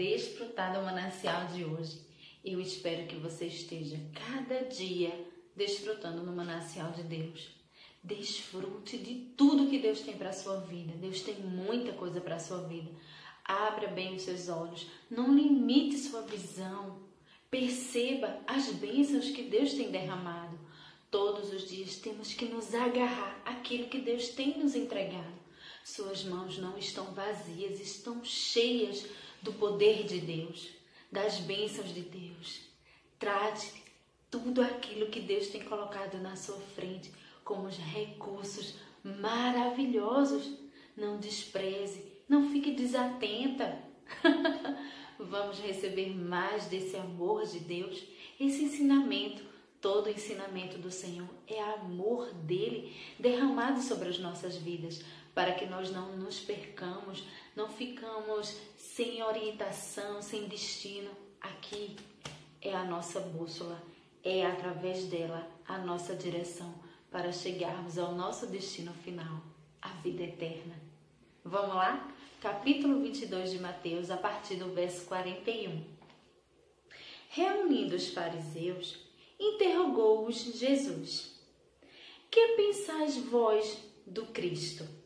desfrutar do manancial de hoje. Eu espero que você esteja cada dia desfrutando no manancial de Deus. Desfrute de tudo que Deus tem para sua vida. Deus tem muita coisa para sua vida. Abra bem os seus olhos, não limite sua visão. Perceba as bênçãos que Deus tem derramado. Todos os dias temos que nos agarrar àquilo que Deus tem nos entregado. Suas mãos não estão vazias, estão cheias do poder de Deus, das bênçãos de Deus. Trate tudo aquilo que Deus tem colocado na sua frente como os recursos maravilhosos. Não despreze, não fique desatenta. Vamos receber mais desse amor de Deus, esse ensinamento. Todo ensinamento do Senhor é amor dele derramado sobre as nossas vidas, para que nós não nos percamos, não ficamos sem orientação, sem destino. Aqui é a nossa bússola, é através dela a nossa direção para chegarmos ao nosso destino final, a vida eterna. Vamos lá? Capítulo 22 de Mateus, a partir do verso 41. Reunindo os fariseus, interrogou-os Jesus: Que pensais vós do Cristo?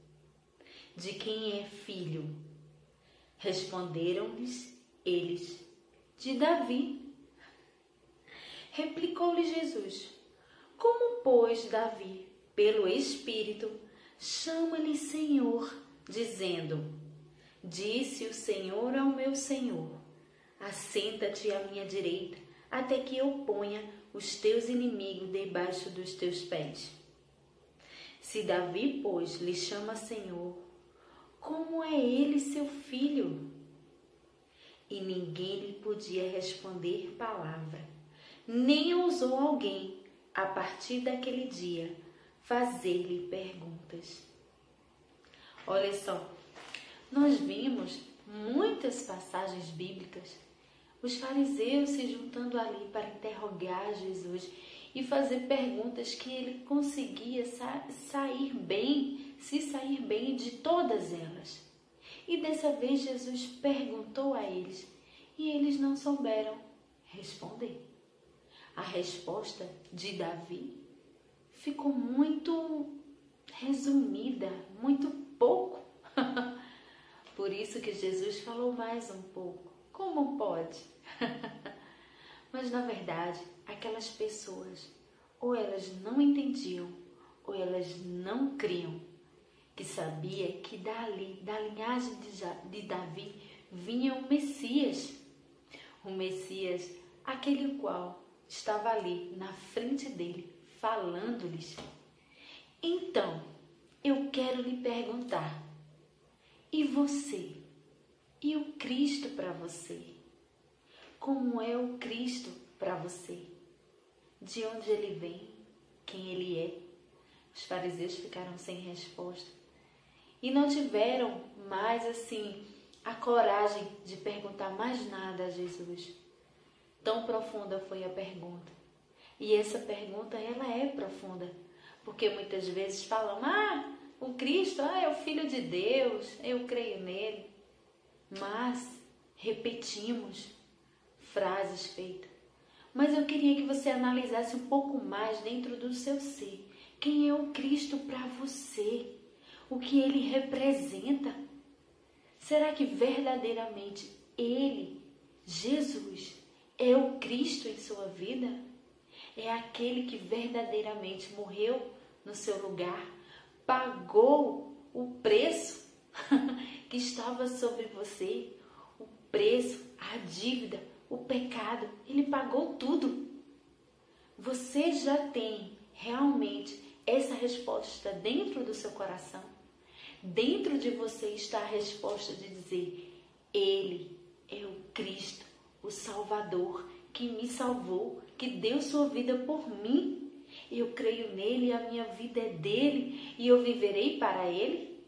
De quem é filho? Responderam-lhes eles: De Davi. Replicou-lhe Jesus: Como, pois, Davi, pelo Espírito, chama-lhe Senhor, dizendo: Disse o Senhor ao meu Senhor: Assenta-te à minha direita, até que eu ponha os teus inimigos debaixo dos teus pés. Se Davi, pois, lhe chama Senhor, como é ele seu filho? E ninguém lhe podia responder palavra, nem ousou alguém, a partir daquele dia, fazer-lhe perguntas. Olha só, nós vimos muitas passagens bíblicas os fariseus se juntando ali para interrogar Jesus e fazer perguntas que ele conseguia sa sair bem, se sair bem de todas elas. E dessa vez Jesus perguntou a eles e eles não souberam responder. A resposta de Davi ficou muito resumida, muito pouco. Por isso que Jesus falou mais um pouco. Como pode? Mas na verdade, aquelas pessoas ou elas não entendiam ou elas não criam que sabia que dali, da linhagem de Davi, vinha o Messias. O Messias, aquele qual estava ali na frente dele, falando-lhes. Então, eu quero lhe perguntar: e você? E o Cristo para você? como é o Cristo para você, de onde ele vem, quem ele é. Os fariseus ficaram sem resposta e não tiveram mais assim a coragem de perguntar mais nada a Jesus. Tão profunda foi a pergunta. E essa pergunta ela é profunda, porque muitas vezes falam: "Ah, o Cristo, ah, é o filho de Deus, eu creio nele". Mas repetimos frases feitas. Mas eu queria que você analisasse um pouco mais dentro do seu ser. Quem é o Cristo para você? O que ele representa? Será que verdadeiramente ele, Jesus, é o Cristo em sua vida? É aquele que verdadeiramente morreu no seu lugar, pagou o preço que estava sobre você, o preço, a dívida o pecado, ele pagou tudo. Você já tem realmente essa resposta dentro do seu coração? Dentro de você está a resposta de dizer: Ele é o Cristo, o Salvador, que me salvou, que deu sua vida por mim. Eu creio nele, a minha vida é dele e eu viverei para ele?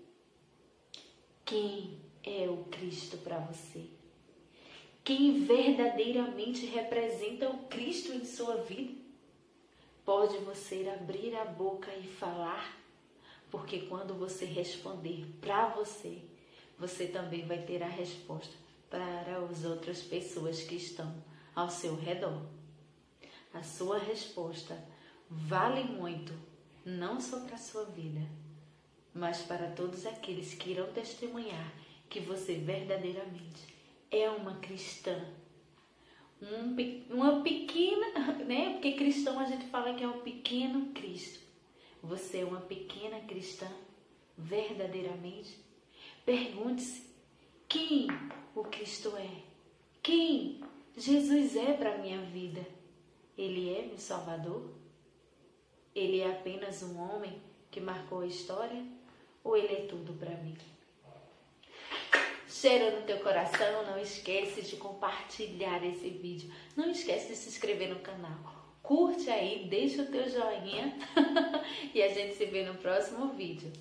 Quem é o Cristo para você? quem verdadeiramente representa o Cristo em sua vida. Pode você abrir a boca e falar, porque quando você responder para você, você também vai ter a resposta para as outras pessoas que estão ao seu redor. A sua resposta vale muito, não só para a sua vida, mas para todos aqueles que irão testemunhar que você verdadeiramente é uma cristã. Um, uma pequena, né? Porque cristão a gente fala que é um pequeno Cristo. Você é uma pequena cristã verdadeiramente? Pergunte-se quem o Cristo é. Quem Jesus é para a minha vida? Ele é meu Salvador? Ele é apenas um homem que marcou a história? Ou ele é tudo para mim? Cheira no teu coração, não esquece de compartilhar esse vídeo. Não esquece de se inscrever no canal. Curte aí, deixa o teu joinha e a gente se vê no próximo vídeo.